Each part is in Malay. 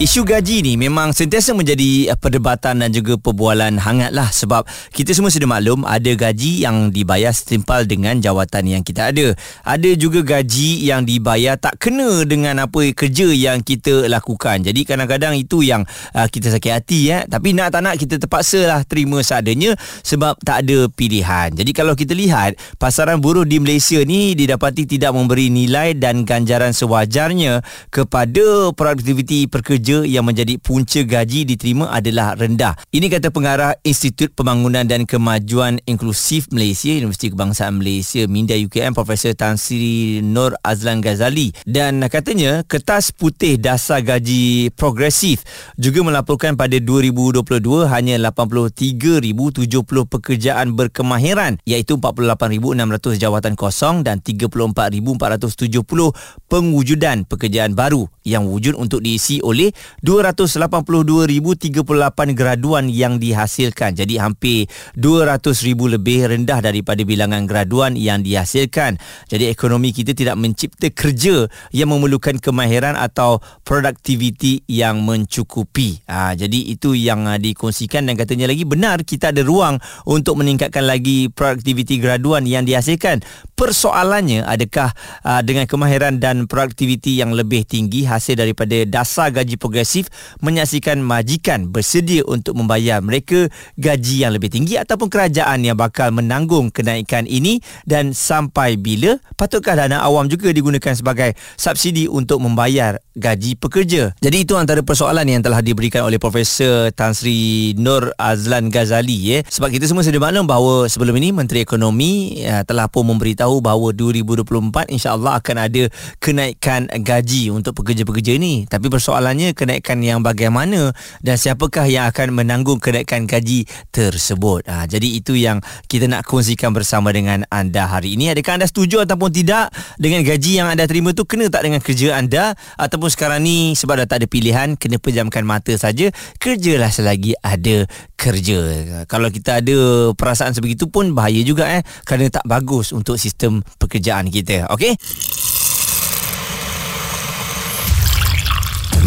Isu gaji ni memang sentiasa menjadi uh, perdebatan dan juga perbualan hangat lah sebab kita semua sudah maklum ada gaji yang dibayar setimpal dengan jawatan yang kita ada. Ada juga gaji yang dibayar tak kena dengan apa kerja yang kita lakukan. Jadi kadang-kadang itu yang uh, kita sakit hati ya. Tapi nak tak nak kita terpaksa lah terima seadanya sebab tak ada pilihan. Jadi kalau kita lihat pasaran buruh di Malaysia ni didapati tidak memberi nilai dan ganjaran sewajarnya kepada produktiviti pekerja pekerja yang menjadi punca gaji diterima adalah rendah. Ini kata pengarah Institut Pembangunan dan Kemajuan Inklusif Malaysia, Universiti Kebangsaan Malaysia, Minda UKM, Profesor Tan Sri Nur Azlan Ghazali. Dan katanya, kertas putih dasar gaji progresif juga melaporkan pada 2022 hanya 83,070 pekerjaan berkemahiran iaitu 48,600 jawatan kosong dan 34,470 pengujudan pekerjaan baru yang wujud untuk diisi oleh 282,038 graduan yang dihasilkan. Jadi hampir 200,000 lebih rendah daripada bilangan graduan yang dihasilkan. Jadi ekonomi kita tidak mencipta kerja yang memerlukan kemahiran atau produktiviti yang mencukupi. Ha, jadi itu yang uh, dikongsikan dan katanya lagi benar kita ada ruang untuk meningkatkan lagi produktiviti graduan yang dihasilkan. Persoalannya adakah uh, dengan kemahiran dan produktiviti yang lebih tinggi hasil daripada dasar gaji progresif menyaksikan majikan bersedia untuk membayar mereka gaji yang lebih tinggi ataupun kerajaan yang bakal menanggung kenaikan ini dan sampai bila patutkah dana awam juga digunakan sebagai subsidi untuk membayar gaji pekerja. Jadi itu antara persoalan yang telah diberikan oleh Profesor Tan Sri Nur Azlan Ghazali ya. Sebab kita semua sudah maklum bahawa sebelum ini Menteri Ekonomi ya, telah pun memberitahu bahawa 2024 insya-Allah akan ada kenaikan gaji untuk pekerja-pekerja ini. Tapi persoalannya kenaikan yang bagaimana dan siapakah yang akan menanggung kenaikan gaji tersebut. Ha, jadi itu yang kita nak kongsikan bersama dengan anda hari ini. Adakah anda setuju ataupun tidak dengan gaji yang anda terima tu kena tak dengan kerja anda ataupun sekarang ni sebab dah tak ada pilihan kena pejamkan mata saja kerjalah selagi ada kerja. Kalau kita ada perasaan sebegitu pun bahaya juga eh kerana tak bagus untuk sistem pekerjaan kita. Okey?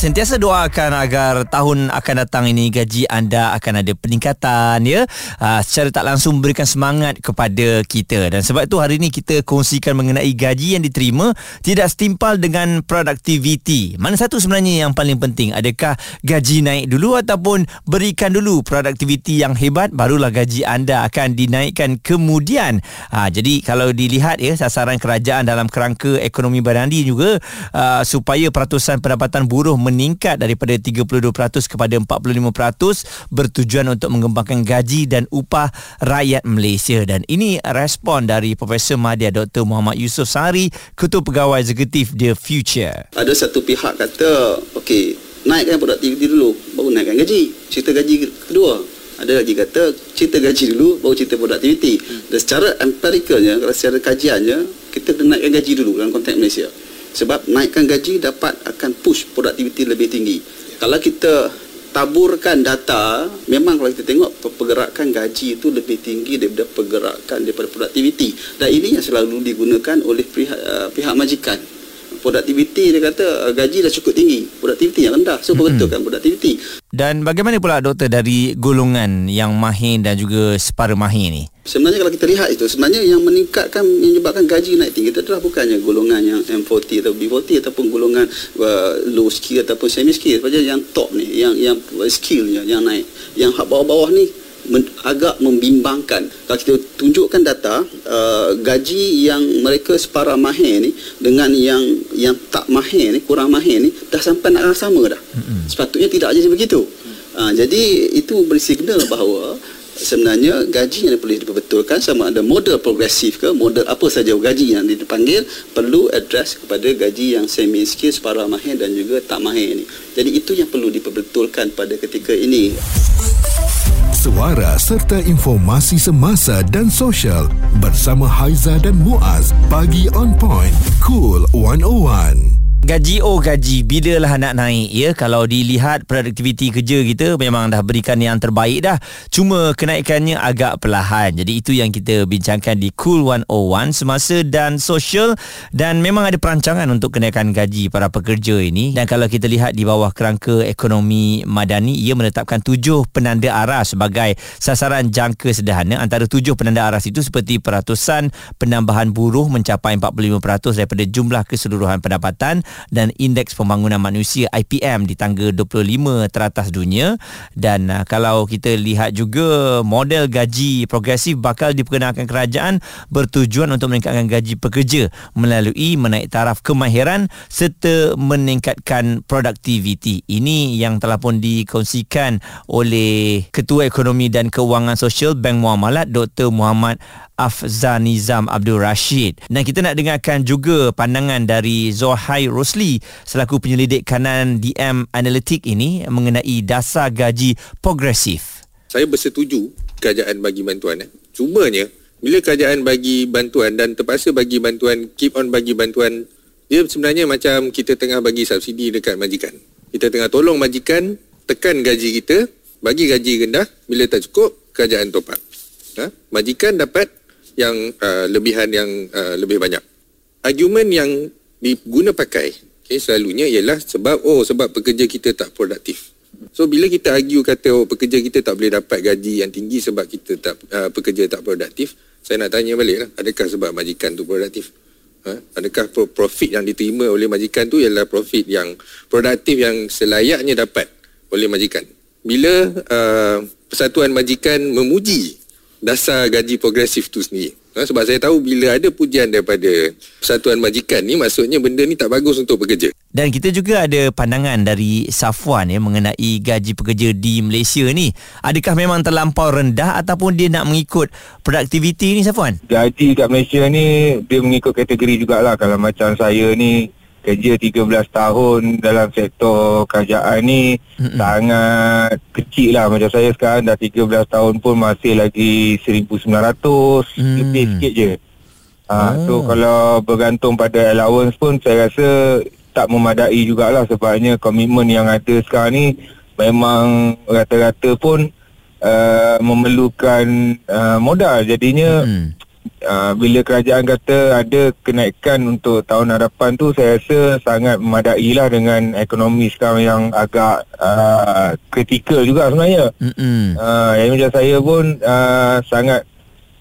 Sentiasa doakan agar tahun akan datang ini gaji anda akan ada peningkatan ya. Uh, secara tak langsung memberikan semangat kepada kita dan sebab itu hari ini kita kongsikan mengenai gaji yang diterima tidak setimpal dengan produktiviti. Mana satu sebenarnya yang paling penting? Adakah gaji naik dulu ataupun berikan dulu produktiviti yang hebat barulah gaji anda akan dinaikkan kemudian. Uh, jadi kalau dilihat ya sasaran kerajaan dalam kerangka ekonomi berandi juga uh, supaya peratusan pendapatan buruh meningkat daripada 32% kepada 45% bertujuan untuk mengembangkan gaji dan upah rakyat Malaysia dan ini respon dari Profesor Madya Dr. Muhammad Yusof Sari Ketua Pegawai Eksekutif The Future. Ada satu pihak kata okey naikkan produktiviti dulu baru naikkan gaji. Cerita gaji kedua ada lagi kata cerita gaji dulu baru cerita produktiviti. Dan secara empiricalnya kalau secara kajiannya kita kena naikkan gaji dulu dalam konteks Malaysia sebab naikkan gaji dapat akan push produktiviti lebih tinggi. Kalau kita taburkan data, memang kalau kita tengok pergerakan gaji itu lebih tinggi daripada pergerakan daripada produktiviti. Dan ini yang selalu digunakan oleh pihak, uh, pihak majikan. Produktiviti dia kata uh, gaji dah cukup tinggi. Produktiviti yang rendah. So berbetulkan produktiviti dan bagaimana pula doktor dari golongan yang mahir dan juga separa mahir ni sebenarnya kalau kita lihat itu sebenarnya yang meningkatkan yang menyebabkan gaji naik tinggi itu adalah bukannya golongan yang M40 atau B40 ataupun golongan uh, low skill ataupun semi skill saja yang top ni yang yang skillnya yang naik yang bawah-bawah ni men, agak membimbangkan. Kalau kita tunjukkan data uh, gaji yang mereka separa mahir ni dengan yang yang tak mahir ni kurang mahir ni dah sampai nak sama dah. Mm-hmm. Sepatutnya tidak aja begitu. Uh, jadi itu beri signal bahawa sebenarnya gaji yang perlu diperbetulkan sama ada model progresif ke model apa saja gaji yang dipanggil perlu address kepada gaji yang semi skill separa mahir dan juga tak mahir ni. Jadi itu yang perlu diperbetulkan pada ketika ini. suara serta informasi semasa dan sosial bersama Haiza dan Muaz. Pagi on point. Cool 101. Gaji oh gaji bila lah nak naik ya? Kalau dilihat produktiviti kerja kita memang dah berikan yang terbaik dah. Cuma kenaikannya agak perlahan. Jadi itu yang kita bincangkan di Cool 101 semasa dan social. Dan memang ada perancangan untuk kenaikan gaji para pekerja ini. Dan kalau kita lihat di bawah kerangka ekonomi madani ia menetapkan tujuh penanda arah sebagai sasaran jangka sederhana. Antara tujuh penanda arah itu seperti peratusan penambahan buruh mencapai 45% daripada jumlah keseluruhan pendapatan dan Indeks Pembangunan Manusia IPM di tangga 25 teratas dunia dan uh, kalau kita lihat juga model gaji progresif bakal diperkenalkan kerajaan bertujuan untuk meningkatkan gaji pekerja melalui menaik taraf kemahiran serta meningkatkan produktiviti. Ini yang telah pun dikongsikan oleh Ketua Ekonomi dan Kewangan Sosial Bank Muamalat Dr. Muhammad Afzanizam Abdul Rashid. Dan kita nak dengarkan juga pandangan dari Zohai Rosli selaku penyelidik kanan DM Analytic ini mengenai dasar gaji progresif. Saya bersetuju kerajaan bagi bantuan. Eh. Cumanya, bila kerajaan bagi bantuan dan terpaksa bagi bantuan, keep on bagi bantuan, dia sebenarnya macam kita tengah bagi subsidi dekat majikan. Kita tengah tolong majikan tekan gaji kita, bagi gaji rendah, bila tak cukup, kerajaan top up. Ha? Majikan dapat yang uh, lebihan yang uh, lebih banyak. Argument yang diguna pakai okay, selalunya ialah sebab oh sebab pekerja kita tak produktif. So bila kita argue kata oh pekerja kita tak boleh dapat gaji yang tinggi sebab kita tak uh, pekerja tak produktif, saya nak tanya balik lah, adakah sebab majikan tu produktif? Ha? Adakah profit yang diterima oleh majikan tu ialah profit yang produktif yang selayaknya dapat oleh majikan? Bila uh, persatuan majikan memuji dasar gaji progresif tu sendiri. Ha, sebab saya tahu bila ada pujian daripada persatuan majikan ni maksudnya benda ni tak bagus untuk pekerja. Dan kita juga ada pandangan dari Safwan ya mengenai gaji pekerja di Malaysia ni. Adakah memang terlampau rendah ataupun dia nak mengikut produktiviti ni Safwan? Gaji kat Malaysia ni dia mengikut kategori jugalah kalau macam saya ni kerja 13 tahun dalam sektor kerajaan ni mm-hmm. sangat kecil lah macam saya sekarang dah 13 tahun pun masih lagi 1900 mm. lebih sikit je ha, oh. so kalau bergantung pada allowance pun saya rasa tak memadai jugalah sebabnya komitmen yang ada sekarang ni memang rata-rata pun uh, memerlukan uh, modal jadinya mm uh, bila kerajaan kata ada kenaikan untuk tahun hadapan tu saya rasa sangat memadai lah dengan ekonomi sekarang yang agak uh, kritikal juga sebenarnya. Uh, yang macam saya pun uh, sangat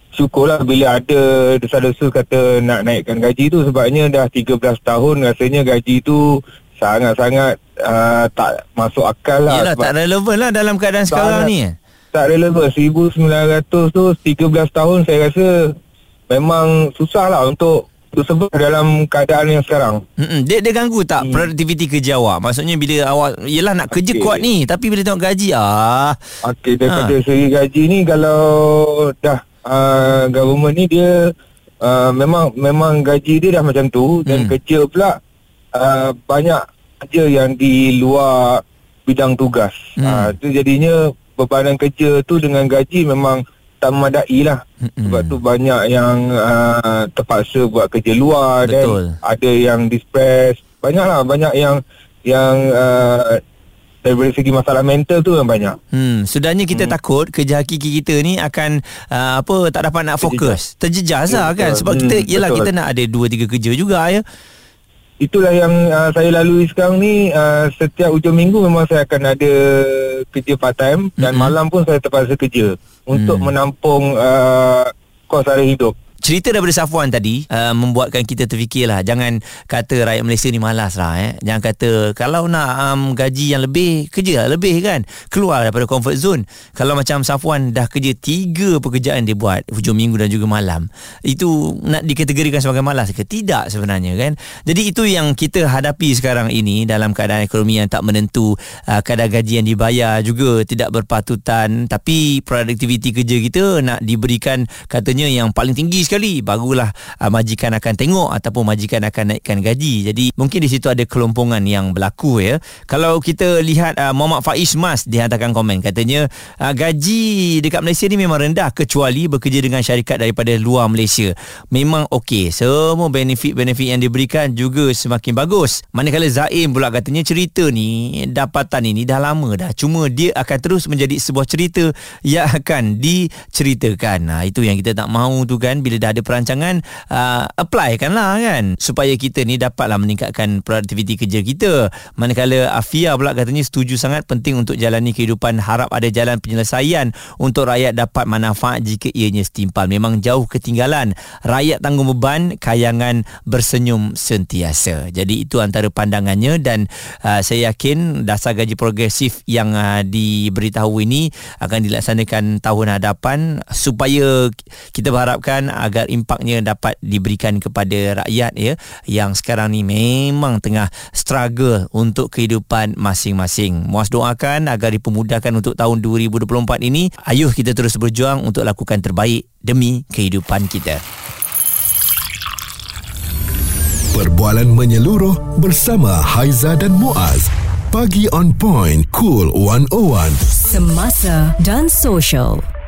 syukurlah bila ada desa-desa kata nak naikkan gaji tu sebabnya dah 13 tahun rasanya gaji tu sangat-sangat uh, tak masuk akal lah. Yelah tak relevan lah dalam keadaan sekarang ni. Tak relevan 1900 tu 13 tahun saya rasa memang susah lah untuk tersebut dalam keadaan yang sekarang. Mm-mm. Dia, dia ganggu tak hmm. produktiviti kerja awak? Maksudnya bila awak, yelah nak kerja okay. kuat ni, tapi bila tengok gaji, ah. Okey, daripada ha. segi gaji ni, kalau dah uh, government ni dia uh, memang memang gaji dia dah macam tu, dan hmm. kerja pula uh, banyak kerja yang di luar bidang tugas. Hmm. Uh, tu jadinya bebanan kerja tu dengan gaji memang tak memadai lah mm-hmm. sebab tu banyak yang uh, terpaksa buat kerja luar Betul. dan ada yang distress banyak lah banyak yang yang uh, dari segi masalah mental tu yang banyak. Hmm, sudahnya kita hmm. takut kerja hakiki kita ni akan uh, apa tak dapat nak fokus. Terjejas lah kan sebab hmm, kita yalah betul. kita nak ada dua tiga kerja juga ya itulah yang uh, saya lalui sekarang ni uh, setiap hujung minggu memang saya akan ada kerja part time dan mm-hmm. malam pun saya terpaksa kerja untuk mm. menampung uh, kos hari hidup cerita daripada Safwan tadi uh, membuatkan kita terfikirlah. Jangan kata rakyat Malaysia ni malas lah eh. jangan kata kalau nak um, gaji yang lebih kerja lah lebih kan. Keluar daripada comfort zone. Kalau macam Safwan dah kerja tiga pekerjaan dia buat hujung minggu dan juga malam itu nak dikategorikan sebagai malas ke? Tidak sebenarnya kan? Jadi itu yang kita hadapi sekarang ini dalam keadaan ekonomi yang tak menentu uh, kadar gaji yang dibayar juga tidak berpatutan tapi produktiviti kerja kita nak diberikan katanya yang paling tinggi sekali barulah uh, majikan akan tengok ataupun majikan akan naikkan gaji. Jadi mungkin di situ ada kelompongan yang berlaku ya. Kalau kita lihat uh, Muhammad Faiz Mas dihantarkan komen katanya uh, gaji dekat Malaysia ni memang rendah kecuali bekerja dengan syarikat daripada luar Malaysia. Memang okey. Semua benefit-benefit yang diberikan juga semakin bagus. Manakala Zaim pula katanya cerita ni dapatan ini dah lama dah. Cuma dia akan terus menjadi sebuah cerita yang akan diceritakan. Nah, itu yang kita tak mahu tu kan bila dah ada perancangan uh, apply kan lah kan supaya kita ni dapatlah meningkatkan produktiviti kerja kita. Manakala Afia pula katanya setuju sangat penting untuk jalani kehidupan harap ada jalan penyelesaian untuk rakyat dapat manfaat jika ianya setimpal. Memang jauh ketinggalan. Rakyat tanggung beban, kayangan bersenyum sentiasa. Jadi itu antara pandangannya dan uh, saya yakin dasar gaji progresif yang uh, diberitahu ini akan dilaksanakan tahun hadapan supaya kita berharapkan agar impaknya dapat diberikan kepada rakyat ya yang sekarang ni memang tengah struggle untuk kehidupan masing-masing. Muas doakan agar dipermudahkan untuk tahun 2024 ini. Ayuh kita terus berjuang untuk lakukan terbaik demi kehidupan kita. Perbualan menyeluruh bersama Haiza dan Muaz. Pagi on point, cool 101. Semasa dan social.